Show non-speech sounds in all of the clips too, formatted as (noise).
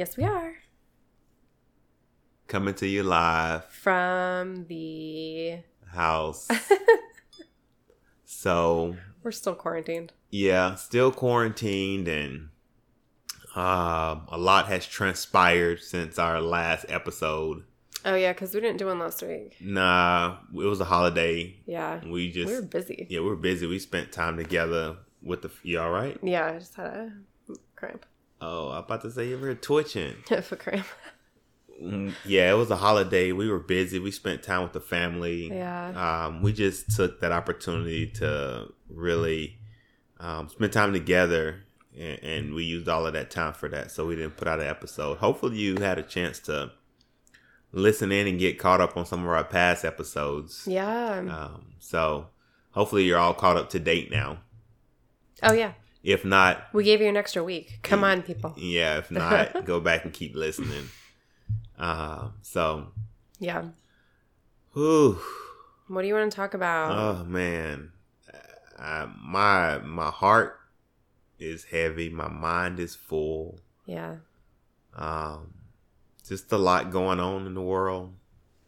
Yes, we are. Coming to you live from the house. (laughs) so, we're still quarantined. Yeah, still quarantined, and uh, a lot has transpired since our last episode. Oh yeah, because we didn't do one last week. Nah, it was a holiday. Yeah, we just we were busy. Yeah, we were busy. We spent time together with the. You all right? Yeah, I just had a cramp. Oh, I'm about to say you were twitching. (laughs) a cramp. Mm, yeah, it was a holiday. We were busy. We spent time with the family. Yeah. Um, we just took that opportunity to really um, spend time together, and, and we used all of that time for that. So we didn't put out an episode. Hopefully, you had a chance to listen in and get caught up on some of our past episodes. Yeah. Um, so hopefully you're all caught up to date now. Oh yeah. If not, we gave you an extra week. Come on, people. Yeah. If not, (laughs) go back and keep listening. Uh, so. Yeah. Whew. What do you want to talk about? Oh man, uh, my my heart is heavy. My mind is full. Yeah. Um, just a lot going on in the world.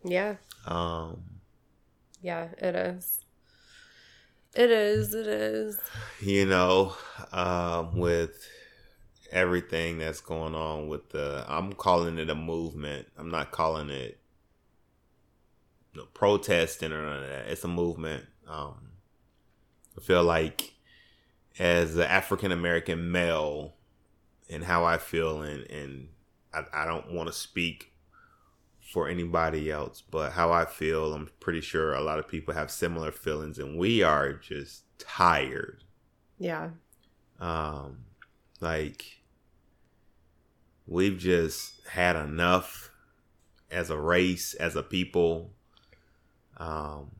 Yeah. Um Yeah, it is. It is, it is. You know, um with everything that's going on with the I'm calling it a movement. I'm not calling it no protesting or none of that. It's a movement. Um I feel like as an African American male and how I feel and, and I, I don't want to speak for anybody else, but how I feel, I'm pretty sure a lot of people have similar feelings, and we are just tired. Yeah. Um, like we've just had enough as a race, as a people. Um,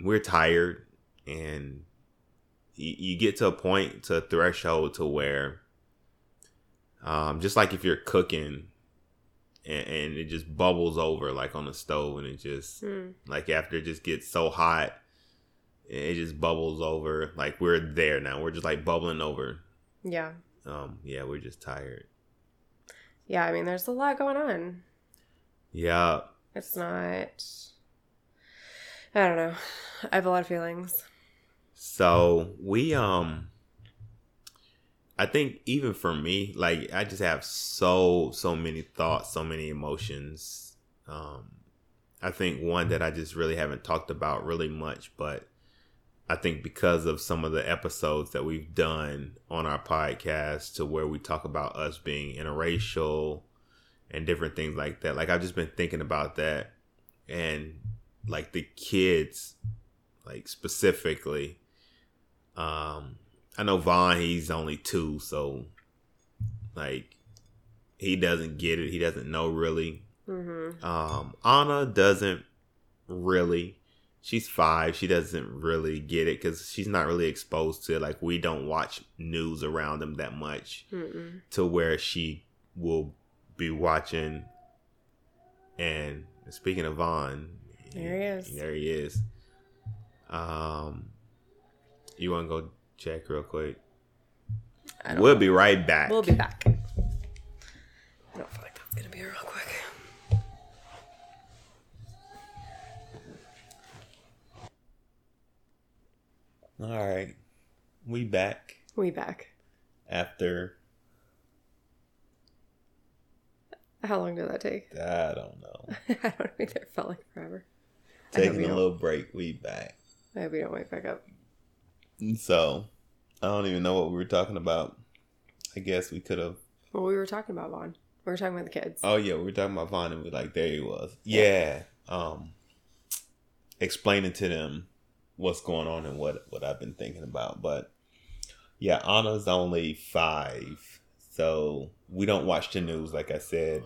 we're tired, and you, you get to a point, to a threshold, to where um, just like if you're cooking and, and, it just bubbles over like on the stove and it just mm. like after it just gets so hot it just bubbles over. Like we're there now. We're just like bubbling over. Yeah. Um yeah we're just tired. Yeah i mean there's a lot going on. Yeah. It's not i don't know. I have a lot of feelings. So we um I think even for me, like I just have so so many thoughts, so many emotions. Um, I think one that I just really haven't talked about really much, but I think because of some of the episodes that we've done on our podcast, to where we talk about us being interracial and different things like that. Like I've just been thinking about that, and like the kids, like specifically. Um, I know Vaughn, he's only two, so like he doesn't get it. He doesn't know really. Mm-hmm. Um, Anna doesn't really, she's five. She doesn't really get it because she's not really exposed to it. Like we don't watch news around them that much Mm-mm. to where she will be watching. And speaking of Vaughn, There he is. There he is. Um, you want to go check real quick? We'll know. be right back. We'll be back. I don't feel like that's gonna be real quick. All right, we back We back. after How long did that take? I don't know (laughs) I don't think it felt like forever. Taking a little break. We back. I hope we don't wake back up. So I don't even know what we were talking about. I guess we could have. Well, we were talking about Vaughn. We were talking about the kids. Oh yeah, we were talking about Vaughn, and we like there he was. Yeah. Um, explaining to them what's going on and what what I've been thinking about. But yeah, Anna's only five, so we don't watch the news. Like I said,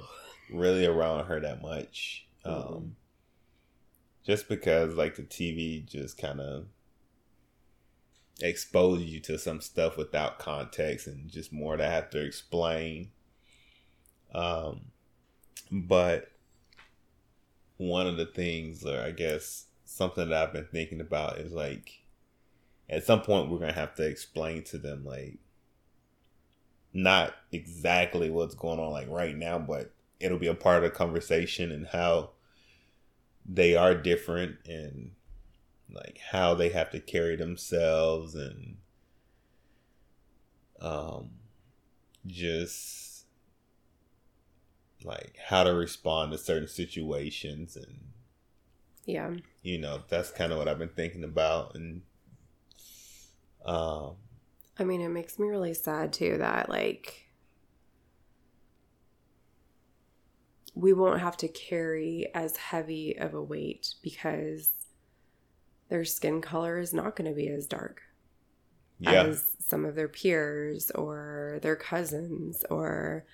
really around her that much. Um, Mhm. just because like the TV just kind of exposes you to some stuff without context and just more to have to explain. Um, but one of the things, or I guess something that I've been thinking about is like, at some point we're gonna have to explain to them like, not exactly what's going on like right now, but it'll be a part of the conversation and how they are different and like how they have to carry themselves and um just like how to respond to certain situations and Yeah. you know that's kind of what I've been thinking about and um I mean, it makes me really sad too that like we won't have to carry as heavy of a weight because their skin color is not going to be as dark yeah as some of their peers or their cousins or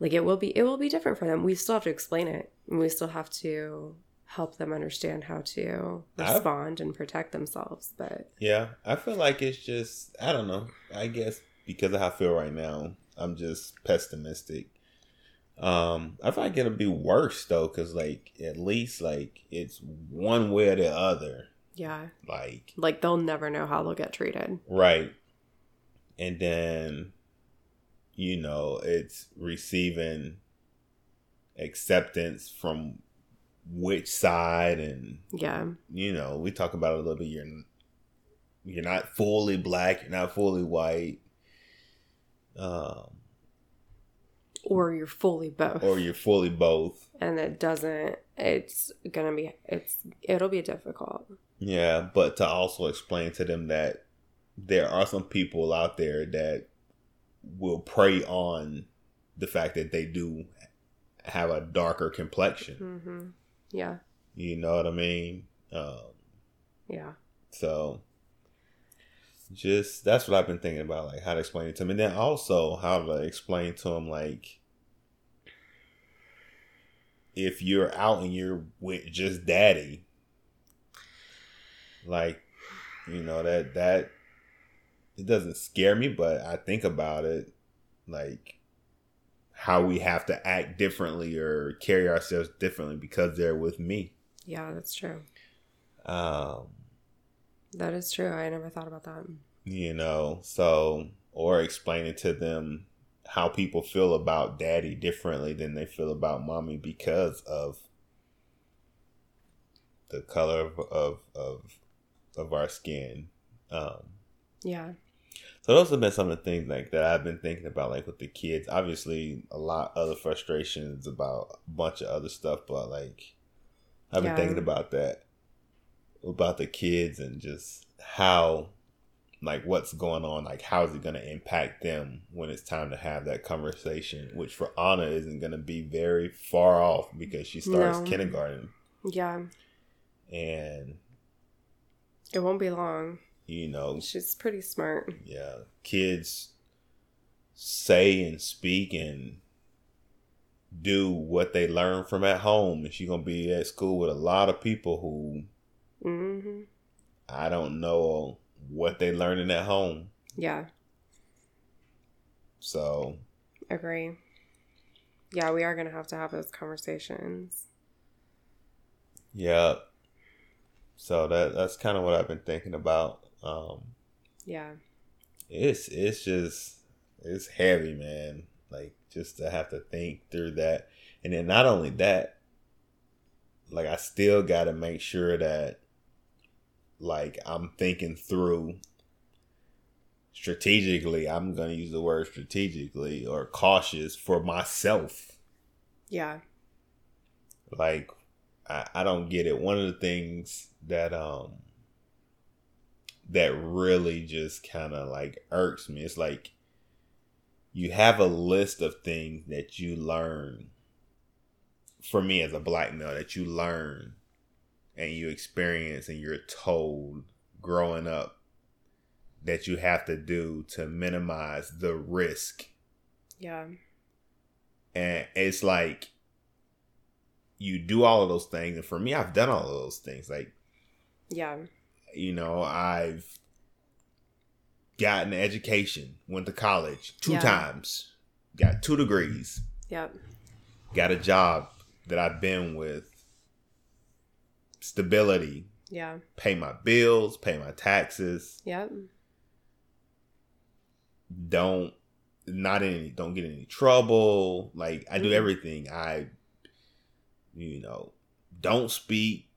like it will be it will be different for them. We still have to explain it and we still have to help them understand how to respond and protect themselves, but Yeah, I feel like it's just I don't know. I guess because of how I feel right now, I'm just pessimistic. Um, I feel like it'll be worse though, because like at least like it's one way or the other. Yeah, Like like they'll never know how they'll get treated. right, and then you know it's receiving acceptance from which side and Yeah. you know, we talk about it a little bit. You're you're not fully black, you're not fully white, um, Or you're fully both. or you're fully both. and it doesn't it's gonna be it's it'll be difficult. Yeah, but to also explain to them that there are some people out there that will prey on the fact that they do have a darker complexion. Mm-hmm. Yeah. You know what I mean? Um, Yeah. So just that's what I've been thinking about, like how to explain it to them, and then also how to explain to them like if you're out and you're with just daddy, like you know that that it doesn't scare me, but I think about it like how we have to act differently or carry ourselves differently because they're with me. Yeah, that's true. Um, That is true. I never thought about that. you know so or explaining to them how people feel about daddy differently than they feel about mommy because of the color of of of, of our skin um Yeah. so those have been some of the things like that I've been thinking about, like with the kids. Obviously, a lot other frustrations about a bunch of other stuff, but like I've been Yeah. thinking about that, about the kids and just how, like, what's going on. Like, how is it going to impact them when it's time to have that conversation? Which for Anna isn't going to be very far off because she starts No. kindergarten, Yeah. and It won't be long. you know, She's pretty smart. yeah kids say and speak and do what they learn from at home and she's gonna be at school with a lot of people who Mm-hmm. I don't know what they learning at home. Yeah. So Agree. Yeah, we are gonna have to have those conversations. yeah. So that that's kind of what I've been thinking about. Um Yeah. it's it's just it's heavy, man. Like just to have to think through that. And then not only that, like I still got to make sure that like I'm thinking through strategically. I'm going to use the word strategically or cautious for myself. Yeah. Like I, I don't get it. One of the things that um that really just kind of like irks me. It's like you have a list of things that you learn for me as a black male that you learn and you experience and you're told growing up that you have to do to minimize the risk Yeah. and it's like you do all of those things and for me i've done all of those things like Yeah. you know i've gotten an education went to college two Yeah. times got two degrees Yep. got a job that i've been with stability. Yeah. pay my bills pay my taxes. Yep. don't not in any don't get in any trouble. Like i do Mhm. everything. I you know don't speak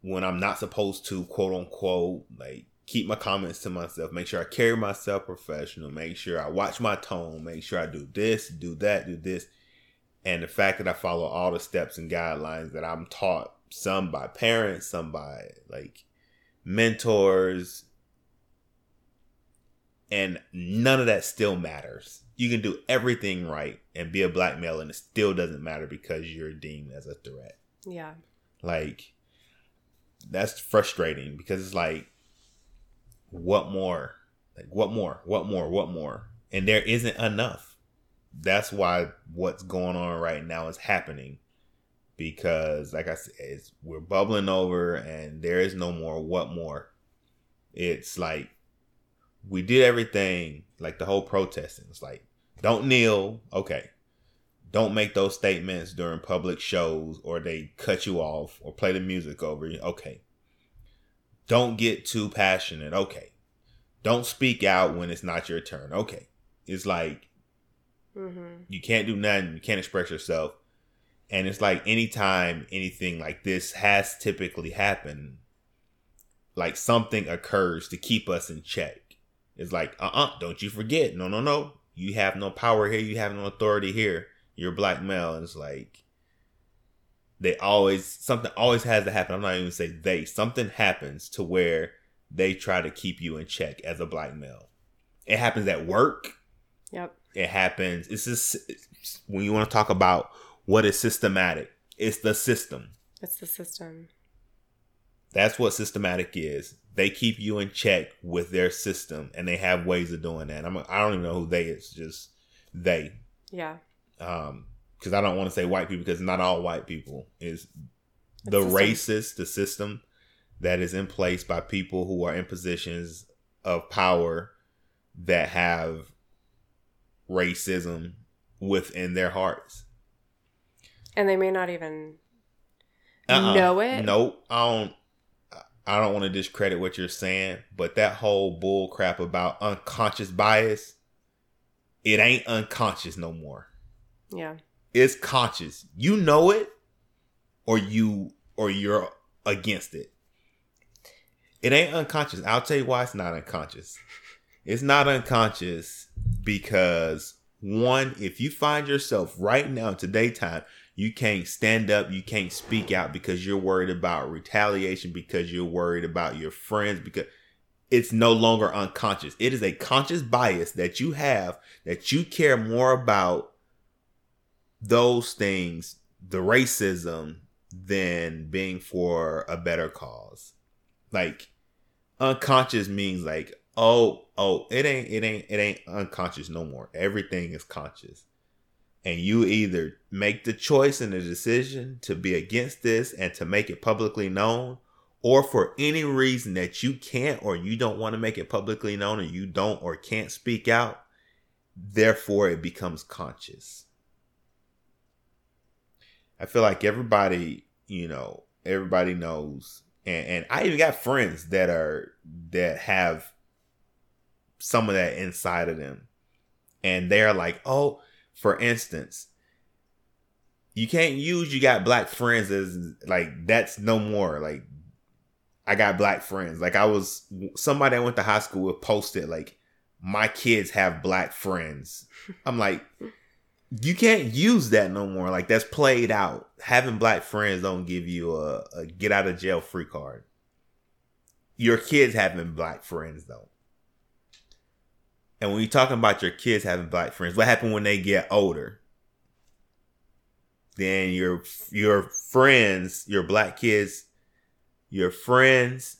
when i'm not supposed to quote unquote. Like keep my comments to myself. Make sure i carry myself professional. Make sure i watch my tone. Make sure i do this do that do this. And the fact that i follow all the steps and guidelines that i'm taught some by parents some by like mentors and none of that still matters. You can do everything right and be a black male, and it still doesn't matter because you're deemed as a threat. Yeah. Like, that's frustrating because it's like, what more? Like, what more? What more? What more? And there isn't enough. That's why what's going on right now is happening because, like I said, it's, we're bubbling over, and there is no more. What more? It's like we did everything like the whole protesting. It's like don't kneel, okay. Don't make those statements during public shows or they cut you off or play the music over you. Okay. Don't get too passionate. Okay. Don't speak out when it's not your turn. Okay. It's like Mm-hmm. you can't do nothing, you can't express yourself. And it's like anytime anything like this has typically happened, like something occurs to keep us in check. It's like, uh uh-uh, uh, do not you forget. No, no, no. You have no power here. You have no authority here. You're black male. And it's like, they always, something always has to happen. I'm not even say they. Something happens to where they try to keep you in check as a black male. It happens at work. Yep. It happens. It's just it's- when you want to talk about what is systematic, it's the system. It's the system. That's what systematic is. They keep you in check with their system, and they have ways of doing that. I'm, I don't even know who they is. Just they, Yeah. um, because I don't want to say white people because not all white people is It's the racist, the system that is in place by people who are in positions of power that have racism within their hearts. And they may not even Uh-uh. know it. Nope. I don't. I don't want to discredit what you're saying, but that whole bull crap about unconscious bias, it ain't unconscious no more. Yeah. It's conscious. You know it, or you or you're against it. It ain't unconscious. I'll tell you why it's not unconscious. It's not unconscious because one, if you find yourself right now in today's time, you can't stand up, you can't speak out because you're worried about retaliation, because you're worried about your friends, because it's no longer unconscious. It is a conscious bias that you have that you care more about those things, the racism, than being for a better cause. Like unconscious means like, oh, oh, it ain't it ain't it ain't unconscious no more. Everything is conscious. And you either make the choice and the decision to be against this and to make it publicly known, or for any reason that you can't or you don't want to make it publicly known or you don't or can't speak out, therefore it becomes conscious. I feel like everybody, you know, everybody knows and, and I even got friends that are that have some of that inside of them. And they're like, oh, for instance, you can't use you got black friends as like that's no more. Like I got black friends. Like I was somebody I went to high school with posted like my kids have black friends. I'm like, you can't use that no more. Like that's played out. Having black friends don't give you a, a get out of jail free card. Your kids having black friends though. And when you're talking about your kids having black friends, what happened when they get older? Then your your friends, your black kids, your friends,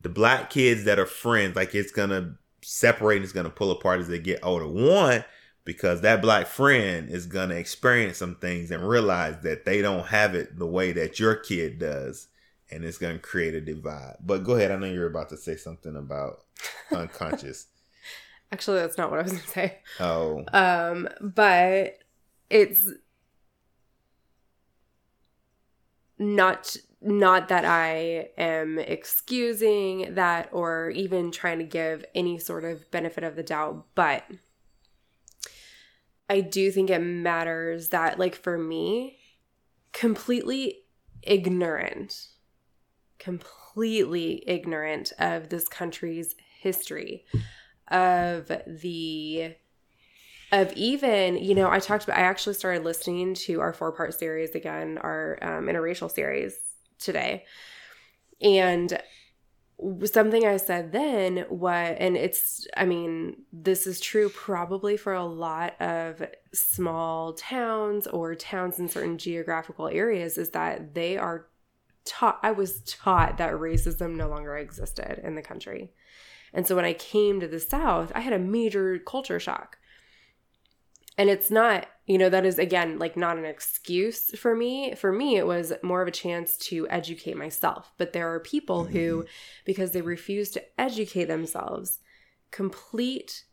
the black kids that are friends, like it's gonna separate, and it's gonna pull apart as they get older. One, because that black friend is gonna experience some things and realize that they don't have it the way that your kid does, and it's gonna create a divide. But go ahead, I know you're about to say something about (laughs) unconscious. Actually, that's not what I was going to say. Oh. Um, but it's not not that I am excusing that or even trying to give any sort of benefit of the doubt, but I do think it matters that like for me, completely ignorant completely ignorant of this country's history of the of even you know i talked about i actually started listening to our four part series again our um, interracial series today. And something i said then what and it's i mean this is true probably for a lot of small towns or towns in certain geographical areas is that they are taught i was taught that racism no longer existed in the country and so when I came to the South, I had a major culture shock. And it's not, you know, that is again like not an excuse for me. For me, it was more of a chance to educate myself. But there are people who, mm-hmm. because they refuse to educate themselves, complete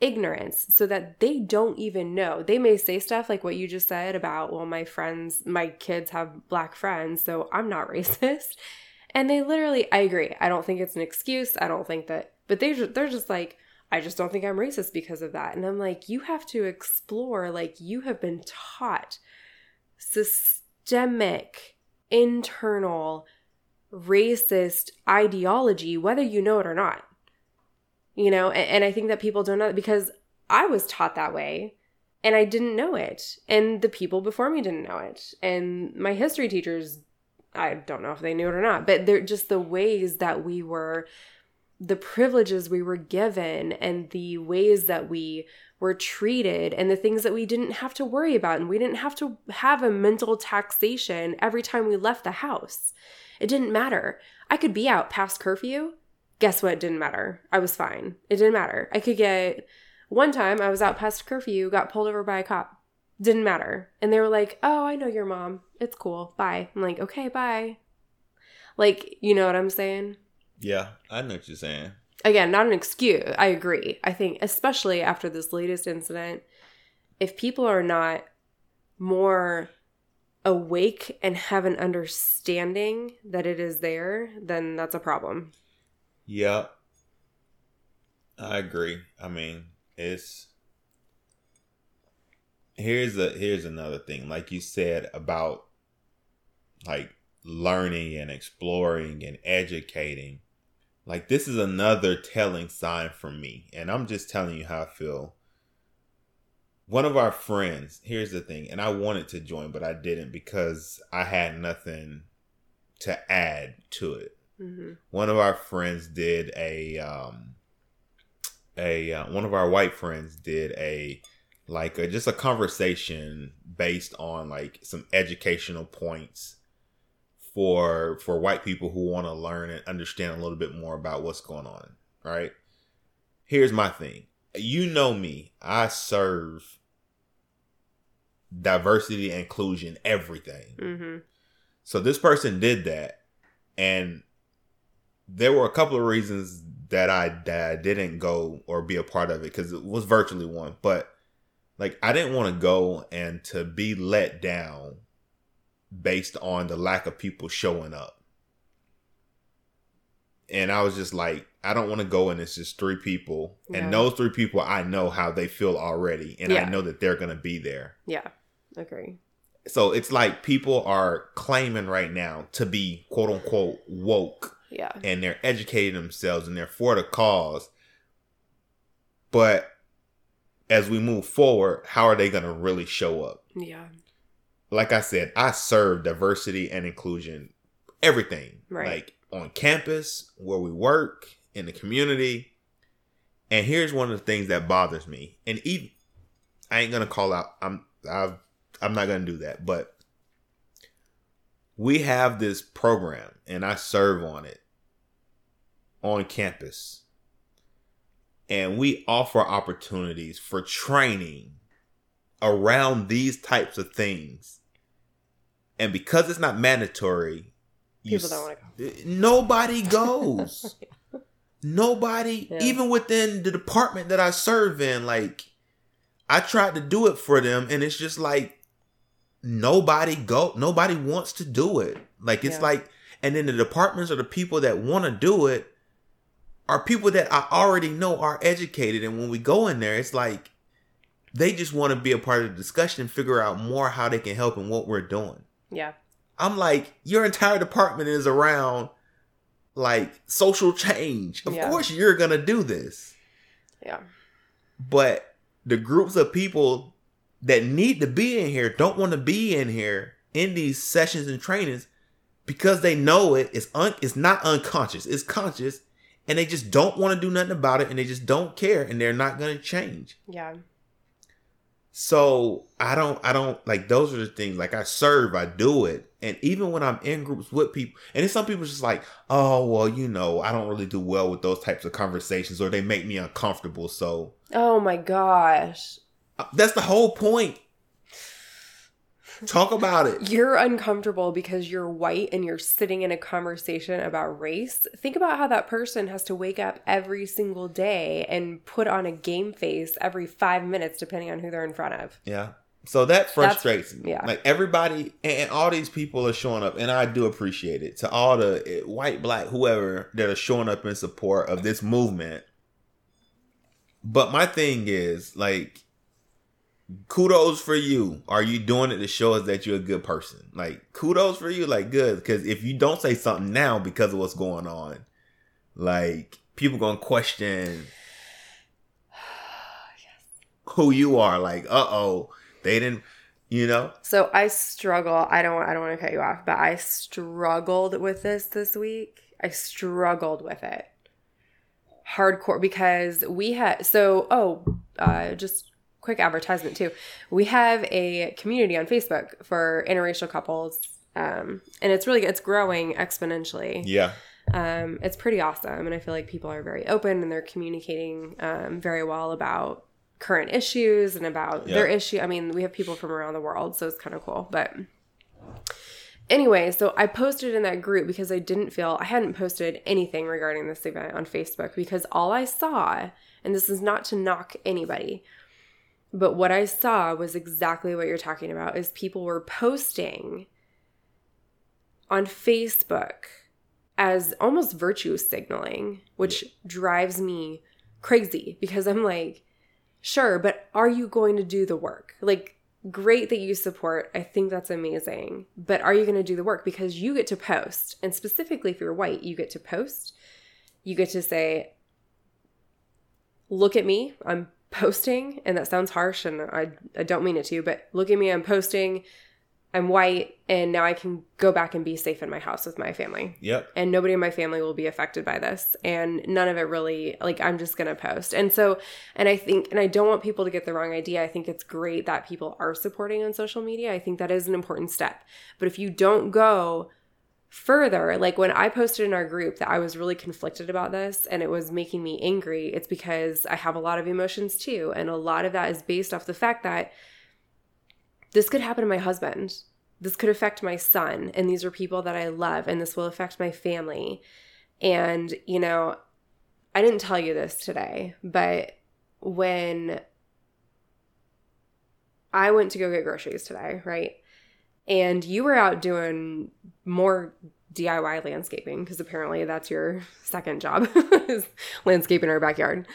ignorance so that they don't even know. They may say stuff like what you just said about, well, my friends, my kids have black friends, so I'm not (laughs) racist. And they literally, I agree. I don't think it's an excuse. I don't think that but they they're just like I just don't think I'm racist because of that. And I'm like, you have to explore like you have been taught systemic internal racist ideology whether you know it or not. You know, and, and I think that people don't know because I was taught that way and I didn't know it. And the people before me didn't know it. And my history teachers, I don't know if they knew it or not, but they're just the ways that we were the privileges we were given and the ways that we were treated and the things that we didn't have to worry about and we didn't have to have a mental taxation every time we left the house. It didn't matter. I could be out past curfew. Guess what? It didn't matter. I was fine. It didn't matter. I could get one time I was out past curfew, got pulled over by a cop. Didn't matter. And they were like, "Oh, I know your mom. It's cool. Bye." I'm like, "Okay, bye." Like, you know what I'm saying? Yeah, I know what you're saying. Again, not an excuse. I agree. I think, especially after this latest incident, if people are not more awake and have an understanding that it is there, then that's a problem. Yeah. I agree. I mean, it's here's a here's another thing. Like you said about like learning and exploring and educating. Like this is another telling sign for me, and I'm just telling you how I feel. One of our friends, here's the thing, and I wanted to join, but I didn't because I had nothing to add to it. Mm-hmm. One of our friends did a um a uh, one of our white friends did a like a, just a conversation based on like some educational points for for white people who want to learn and understand a little bit more about what's going on right? Here's my thing. You know me i serve diversity inclusion everything. Mm-hmm. so this person did that and there were a couple of reasons that I that I didn't go or be a part of it because it was virtually one, but like I didn't want to go and to be let down based on the lack of people showing up. And I was just like, I don't want to go and it's just three people. Yeah. And those three people I know how they feel already. And I know that they're gonna be there. Yeah. Agree. So it's like people are claiming right now to be quote unquote woke Yeah. and they're educating themselves and they're for the cause. But as we move forward, how are they going to really show up? Yeah. Like I said, I serve diversity and inclusion, everything. Right. Like on campus, where we work, in the community. And here's one of the things that bothers me. And even I ain't gonna call out. I'm I've, I'm not gonna do that. But we have this program, and I serve on it on campus, and we offer opportunities for training around these types of things. And because it's not mandatory, People don't want to go. Nobody (laughs) goes. Nobody, Yeah. even within the department that I serve in, like I tried to do it for them, and it's just like nobody go. Nobody wants to do it. Like it's Yeah. like, and then the departments or the people that want to do it are people that I already know are educated, and when we go in there, it's like they just want to be a part of the discussion and figure out more how they can help and what we're doing. Yeah. I'm like, your entire department is around like social change. Of Yeah. course, you're gonna do this, Yeah. but the groups of people that need to be in here don't want to be in here in these sessions and trainings because they know it is un- it's not unconscious, it's conscious, and they just don't want to do nothing about it, and they just don't care, and they're not gonna change. Yeah. So I don't, I don't like those are the things. Like I serve, I do it, and even when I'm in groups with people, and then some people just like, oh well, you know, I don't really do well with those types of conversations, or they make me uncomfortable. So Oh my gosh. uh, that's the whole point. Talk about it. You're uncomfortable because you're white and you're sitting in a conversation about race. Think about how that person has to wake up every single day and put on a game face every five minutes, depending on who they're in front of. Yeah. So that frustrates me. yeah. Like everybody and, and all these people are showing up, and I do appreciate it. To all the eh, white, black, whoever that are showing up in support of this movement. But my thing is like, kudos for you. Are you doing it to show us that you're a good person? Like, kudos for you. Like, good because if you don't say something now because of what's going on, like people gonna question (sighs) who you are. Like, uh oh, they didn't. You know, So I struggle. I don't. I don't want to cut you off, but I struggled with this this week. I struggled with it hardcore because we had. So oh, uh, just quick advertisement too. We have a community on Facebook for interracial couples, um, and it's really it's growing exponentially. yeah. Um, it's pretty awesome, and I feel like people are very open and they're communicating um, very well about current issues and about Yeah. their issue. I mean, we have people from around the world, so it's kind of cool. But anyway, so I posted in that group because I didn't feel I hadn't posted anything regarding this event on Facebook because all I saw, and this is not to knock anybody, but what I saw was exactly what you're talking about is people were posting on Facebook as almost virtue signaling, which drives me crazy because I'm like, sure, but are you going to do the work? Like, great that you support. I think that's amazing. But are you going to do the work? Because you get to post. And specifically, if you're white, you get to post. You get to say, look at me, I'm posting. And that sounds harsh and I, I don't mean it to, but look at me, I'm posting. I'm white, and now I can go back and be safe in my house with my family Yep. and nobody in my family will be affected by this and none of it really like i'm just gonna post and so and i think and i don't want people to get the wrong idea i think it's great that people are supporting on social media i think that is an important step but if you don't go further like when i posted in our group that i was really conflicted about this and it was making me angry it's because i have a lot of emotions too and a lot of that is based off the fact that this could happen to my husband this could affect my son and these are people that I love and this will affect my family. And, you know, I didn't tell you this today, but when I went to go get groceries today, right? And you were out doing more DIY landscaping because apparently that's your second job (laughs) is landscaping our backyard.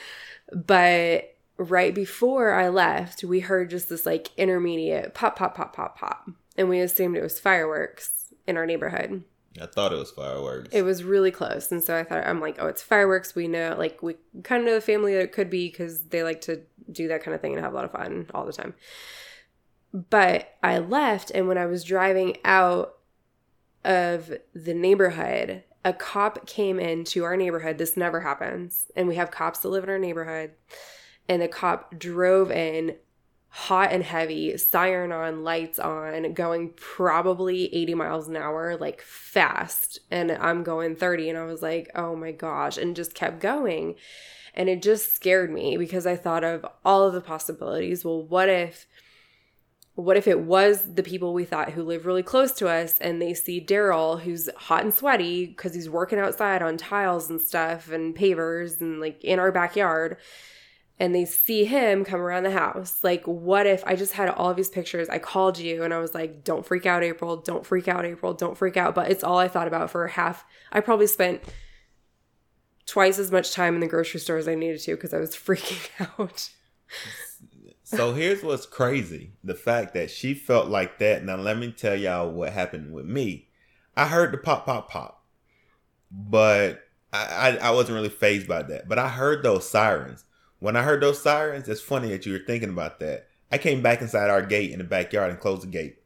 But right before I left, we heard just this like intermediate pop, pop, pop, pop, pop. And we assumed it was fireworks in our neighborhood. I thought it was fireworks. It was really close. And so I thought, I'm like, oh, it's fireworks. We know, like, we kind of know the family that it could be because they like to do that kind of thing and have a lot of fun all the time. But I left, and when I was driving out of the neighborhood, a cop came into our neighborhood. This never happens. And we have cops that live in our neighborhood. And the cop drove in hot and heavy, siren on, lights on, going probably 80 miles an hour, like fast. And I'm going 30. And I was like, oh my gosh, and just kept going. And it just scared me because I thought of all of the possibilities. Well, what if what if it was the people we thought who live really close to us and they see Daryl who's hot and sweaty because he's working outside on tiles and stuff and pavers and like in our backyard and they see him come around the house. Like, what if I just had all of these pictures? I called you and I was like, don't freak out, April. Don't freak out, April. Don't freak out. But it's all I thought about for half. I probably spent twice as much time in the grocery store as I needed to because I was (laughs) freaking out. So here's what's crazy the fact that she felt like that. Now, let me tell y'all what happened with me. I heard the pop, pop, pop, but I, I, I wasn't really fazed by that. But I heard those sirens. When I heard those sirens, it's funny that you were thinking about that. I came back inside our gate in the backyard and closed the gate.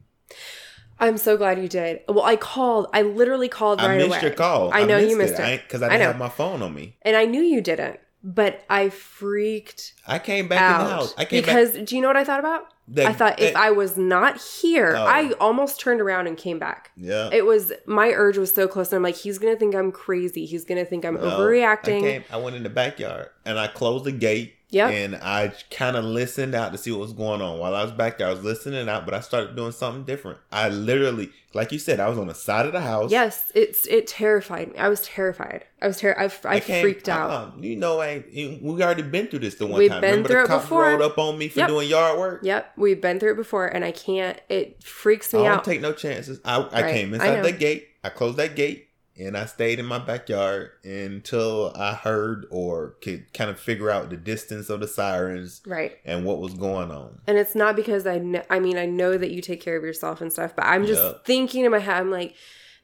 I'm so glad you did. Well, I called. I literally called right I missed away. your call. I know you missed it. because I, I didn't have my phone on me. And I knew you didn't, but I freaked I came back in the out house. I came because back. do you know what I thought about? I thought if I was not here, Oh. I almost turned around and came back. Yeah. It was my urge was so close. And I'm like, he's gonna think I'm crazy. He's gonna think I'm No, overreacting. I, came, I went in the backyard and I closed the gate. Yep. And I kind of listened out to see what was going on. While I was back there, I was listening out, but I started doing something different. I literally, like you said, I was on the side of the house. Yes, it's it terrified me. I was terrified. I was ter- I, I, came- freaked out. uh-uh. You know, I we already been through this the one We've time. been Remember through the it cop before. rolled up on me for Yep. doing yard work? Yep, we've been through it before, and I can't. It freaks me I me don't out. take no chances. I, I Right. came inside that gate. I closed that gate and I stayed in my backyard until I heard or could kind of figure out the distance of the sirens right. and what was going on. And it's not because I know, I mean, I know that you take care of yourself and stuff, but I'm just Yep. thinking in my head, I'm like,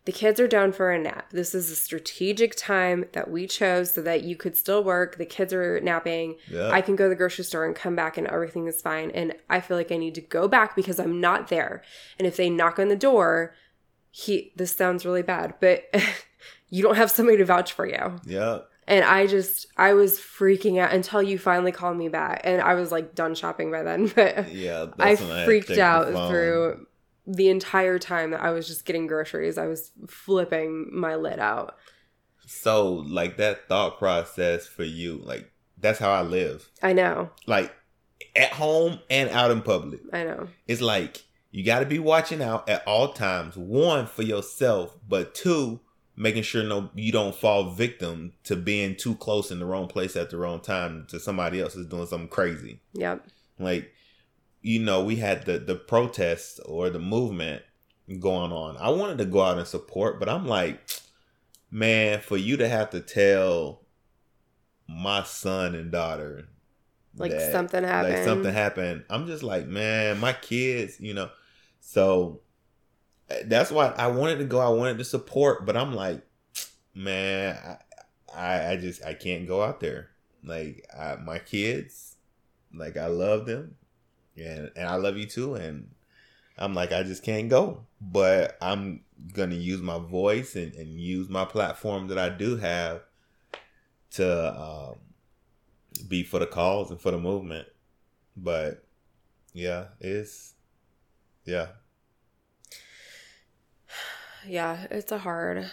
the kids are down for a nap. This is a strategic time that we chose so that you could still work. The kids are napping. Yeah. I can go to the grocery store and come back and everything is fine. And I feel like I need to go back because I'm not there. And if they knock on the door, he, this sounds really bad, but (laughs) you don't have somebody to vouch for you. yeah. And I just, I was freaking out until you finally called me back. And I was like done shopping by then. (laughs) But Yeah. I that's when had to freaked the out phone. through the entire time that I was just getting groceries. I was flipping my lid out. So, like that thought process for you, like that's how I live. I know. Like at home and out in public. I know. It's like you got to be watching out at all times. One for yourself, but two making sure no you don't fall victim to being too close in the wrong place at the wrong time to somebody else is doing something crazy. Yep. Like you know, we had the the protests or the movement going on. I wanted to go out and support, but I'm like, man, for you to have to tell my son and daughter Like that- something happened. like something happened. I'm just like, man, my kids, you know. So eh, that's why I wanted to go. I wanted to support, but I'm like, man, I, I, just I can't go out there. Like I, my kids, like I love them, and and I love you too. And I'm like, I just can't go. But I'm gonna use my voice and, and use my platform that I do have to um, be for the cause and for the movement. But yeah, it's yeah. (sighs) yeah, it's a hard.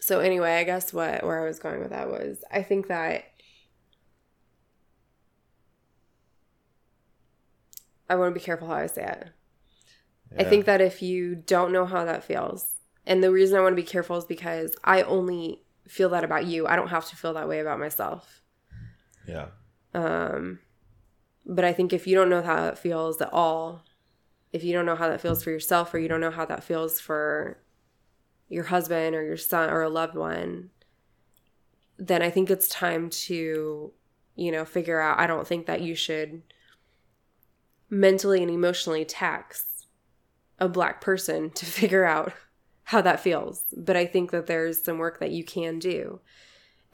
So anyway, I guess what where I was going with that was I think that I want to be careful how I say it. I think that if you don't know how that feels, and the reason I want to be careful is because I only feel that about you. I don't have to feel that way about myself. Yeah. Um, but I think if you don't know how it feels at all, if you don't know how that feels for yourself, or you don't know how that feels for your husband or your son or a loved one, then I think it's time to, you know, figure out. I don't think that you should mentally and emotionally tax a black person to (laughs) figure out how that feels. But I think that there's some work that you can do.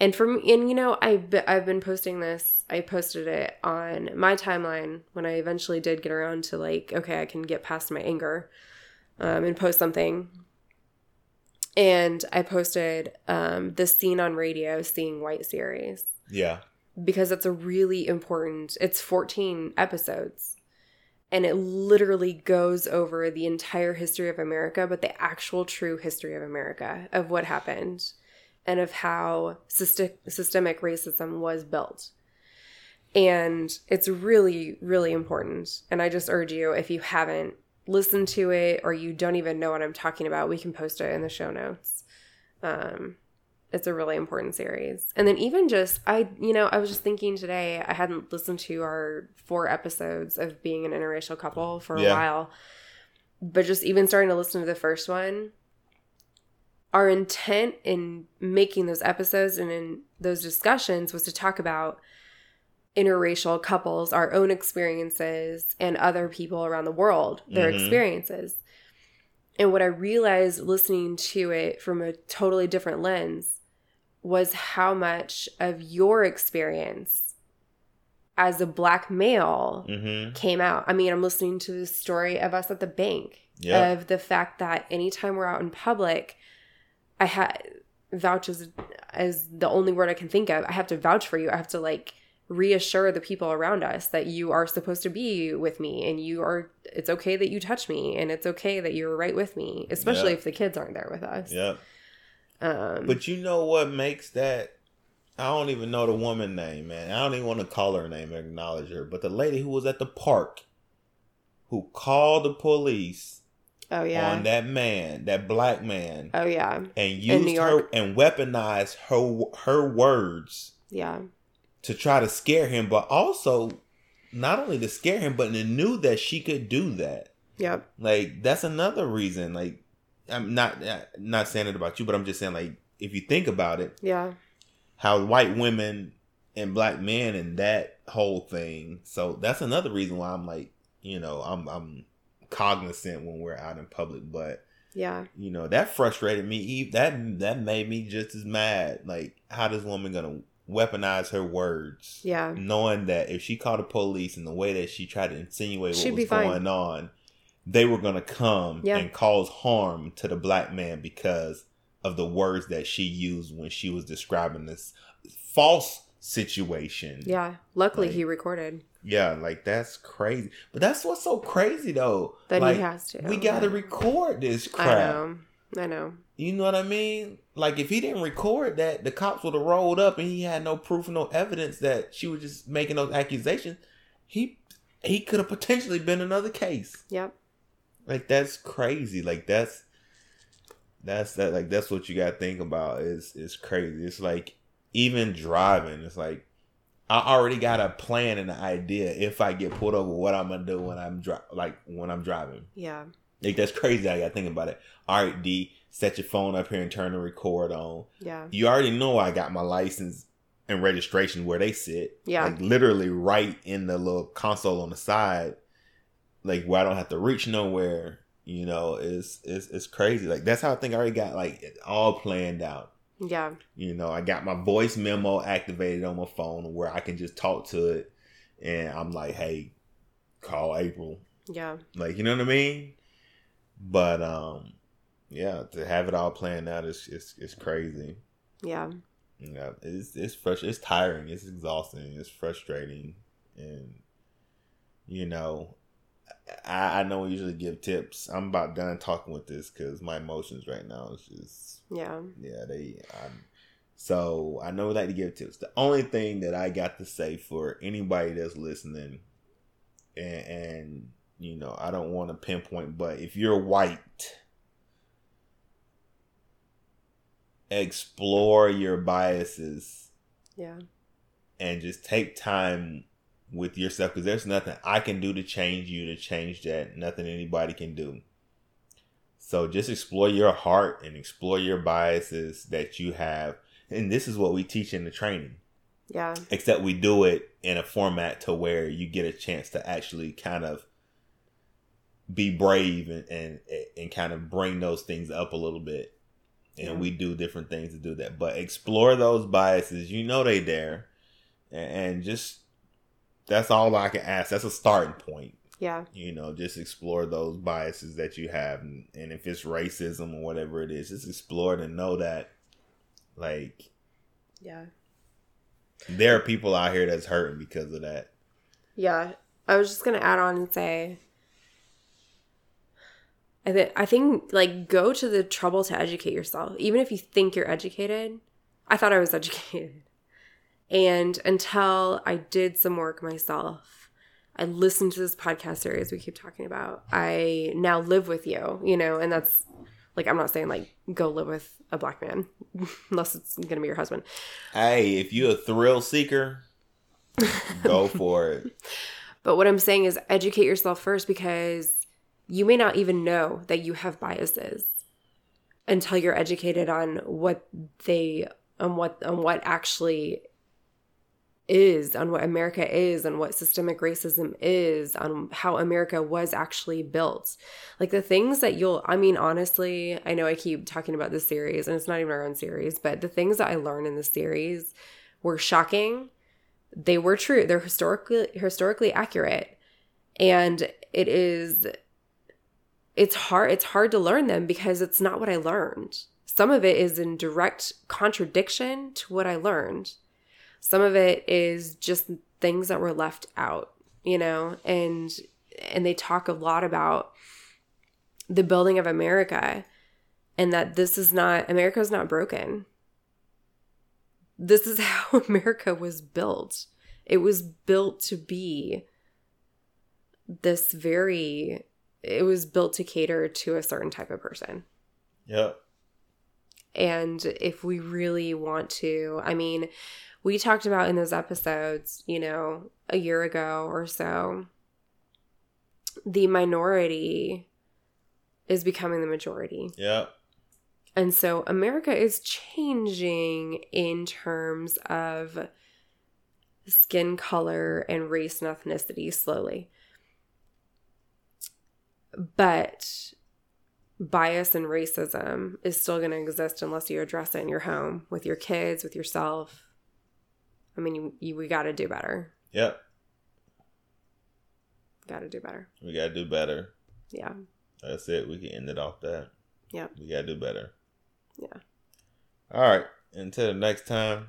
And from and you know I I've been posting this. I posted it on my timeline when I eventually did get around to like okay I can get past my anger, um, and post something. And I posted um, the scene on radio, seeing white series. Yeah. Because it's a really important. It's 14 episodes and it literally goes over the entire history of America, but the actual true history of America, of what happened, and of how systemic racism was built. And it's really, really important. And I just urge you, if you haven't listened to it or you don't even know what I'm talking about, we can post it in the show notes. Um, it's a really important series. And then even just I you know, I was just thinking today, I hadn't listened to our four episodes of being an interracial couple for a yeah. while. But just even starting to listen to the first one, our intent in making those episodes and in those discussions was to talk about interracial couples, our own experiences, and other people around the world, their mm-hmm. experiences. And what I realized listening to it from a totally different lens was how much of your experience as a black male mm-hmm. came out. I mean, I'm listening to the story of us at the bank, yep. of the fact that anytime we're out in public, I had vouch as, as the only word I can think of. I have to vouch for you. I have to like reassure the people around us that you are supposed to be with me and you are it's okay that you touch me and it's okay that you're right with me especially yep. if the kids aren't there with us yeah um, but you know what makes that? I don't even know the woman name, man. I don't even want to call her name and acknowledge her. But the lady who was at the park, who called the police. Oh yeah. On that man, that black man. Oh yeah. And used her and weaponized her her words. Yeah. To try to scare him, but also not only to scare him, but knew that she could do that. Yep. Like that's another reason. Like I'm not not saying it about you, but I'm just saying like if you think about it, yeah, how white women and black men and that whole thing. So that's another reason why I'm like, you know, I'm I'm cognizant when we're out in public, but yeah, you know that frustrated me. That that made me just as mad. Like, how this woman gonna weaponize her words? Yeah, knowing that if she called the police in the way that she tried to insinuate what She'd was going on they were to come yeah. and cause harm to the black man because of the words that she used when she was describing this false situation. Yeah. Luckily, like, he recorded. Yeah, like that's crazy. But that's what's so crazy though. That like, he has to. We got to record this crap. I know. I know. You know what I mean? Like if he didn't record that, the cops would have rolled up and he had no proof, no evidence that she was just making those accusations. He he could have potentially been another case. Yep. Like that's crazy. Like that's that's that like that's what you gotta think about is is crazy. It's like even driving, it's like I already got a plan and an idea if I get pulled over what I'm gonna do when I'm dri- like when I'm driving. Yeah. Like that's crazy. I gotta think about it. All right, D, set your phone up here and turn the record on. Yeah. You already know I got my license and registration where they sit. Yeah. Like literally right in the little console on the side like where I don't have to reach nowhere, you know, it's is is crazy. Like that's how I think I already got like it all planned out. Yeah. You know, I got my voice memo activated on my phone where I can just talk to it and I'm like, hey, call April. Yeah. Like, you know what I mean? But um yeah, to have it all planned out is is, is crazy. Yeah. Yeah, it's it's fresh it's tiring, it's exhausting, it's frustrating and you know, I, I know we usually give tips. I'm about done talking with this because my emotions right now is just yeah yeah they. I'm, so I know we like to give tips. The only thing that I got to say for anybody that's listening, and, and you know, I don't want to pinpoint, but if you're white, explore your biases. Yeah. And just take time with yourself because there's nothing I can do to change you to change that. Nothing anybody can do. So just explore your heart and explore your biases that you have. And this is what we teach in the training. Yeah. Except we do it in a format to where you get a chance to actually kind of be brave and and, and kind of bring those things up a little bit. And yeah. we do different things to do that. But explore those biases. You know they there. And, and just that's all I can ask. That's a starting point. Yeah. You know, just explore those biases that you have. And, and if it's racism or whatever it is, just explore it and know that, like, yeah. There are people out here that's hurting because of that. Yeah. I was just going to add on and say, I, th- I think, like, go to the trouble to educate yourself. Even if you think you're educated, I thought I was (laughs) educated. And until I did some work myself, I listened to this podcast series we keep talking about. I now live with you, you know, and that's like I'm not saying like go live with a black man (laughs) unless it's gonna be your husband. Hey, if you're a thrill seeker, go (laughs) for it. But what I'm saying is educate yourself first because you may not even know that you have biases until you're educated on what they on what on what actually is, on what America is, on what systemic racism is, on how America was actually built. Like the things that you'll, I mean, honestly, I know I keep talking about this series and it's not even our own series, but the things that I learned in the series were shocking. They were true. They're historically historically accurate. And it is it's hard it's hard to learn them because it's not what I learned. Some of it is in direct contradiction to what I learned some of it is just things that were left out, you know, and and they talk a lot about the building of America and that this is not America is not broken. This is (laughs) how America was built. It was built to be this very it was built to cater to a certain type of person. Yep. And if we really want to, I mean, we talked about in those episodes, you know, a year ago or so, the minority is becoming the majority. Yeah. And so America is changing in terms of skin color and race and ethnicity slowly. But bias and racism is still going to exist unless you address it in your home with your kids, with yourself, I mean, you, you we got to do better. Yep. Got to do better. We got to do better. Yeah. That's it. We can end it off that. Yep. We got to do better. Yeah. All right. Until the next time.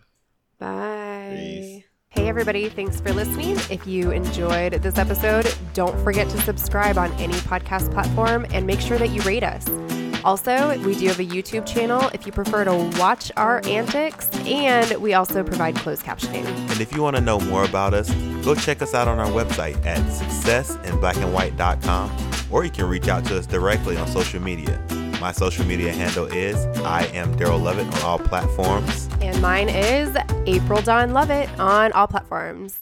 Bye. Peace. Hey, everybody, thanks for listening. If you enjoyed this episode, don't forget to subscribe on any podcast platform and make sure that you rate us. Also, we do have a YouTube channel if you prefer to watch our antics, and we also provide closed captioning. And if you want to know more about us, go check us out on our website at successinblackandwhite.com, or you can reach out to us directly on social media. My social media handle is I am Daryl Lovett on all platforms. And mine is April Dawn Lovett on all platforms.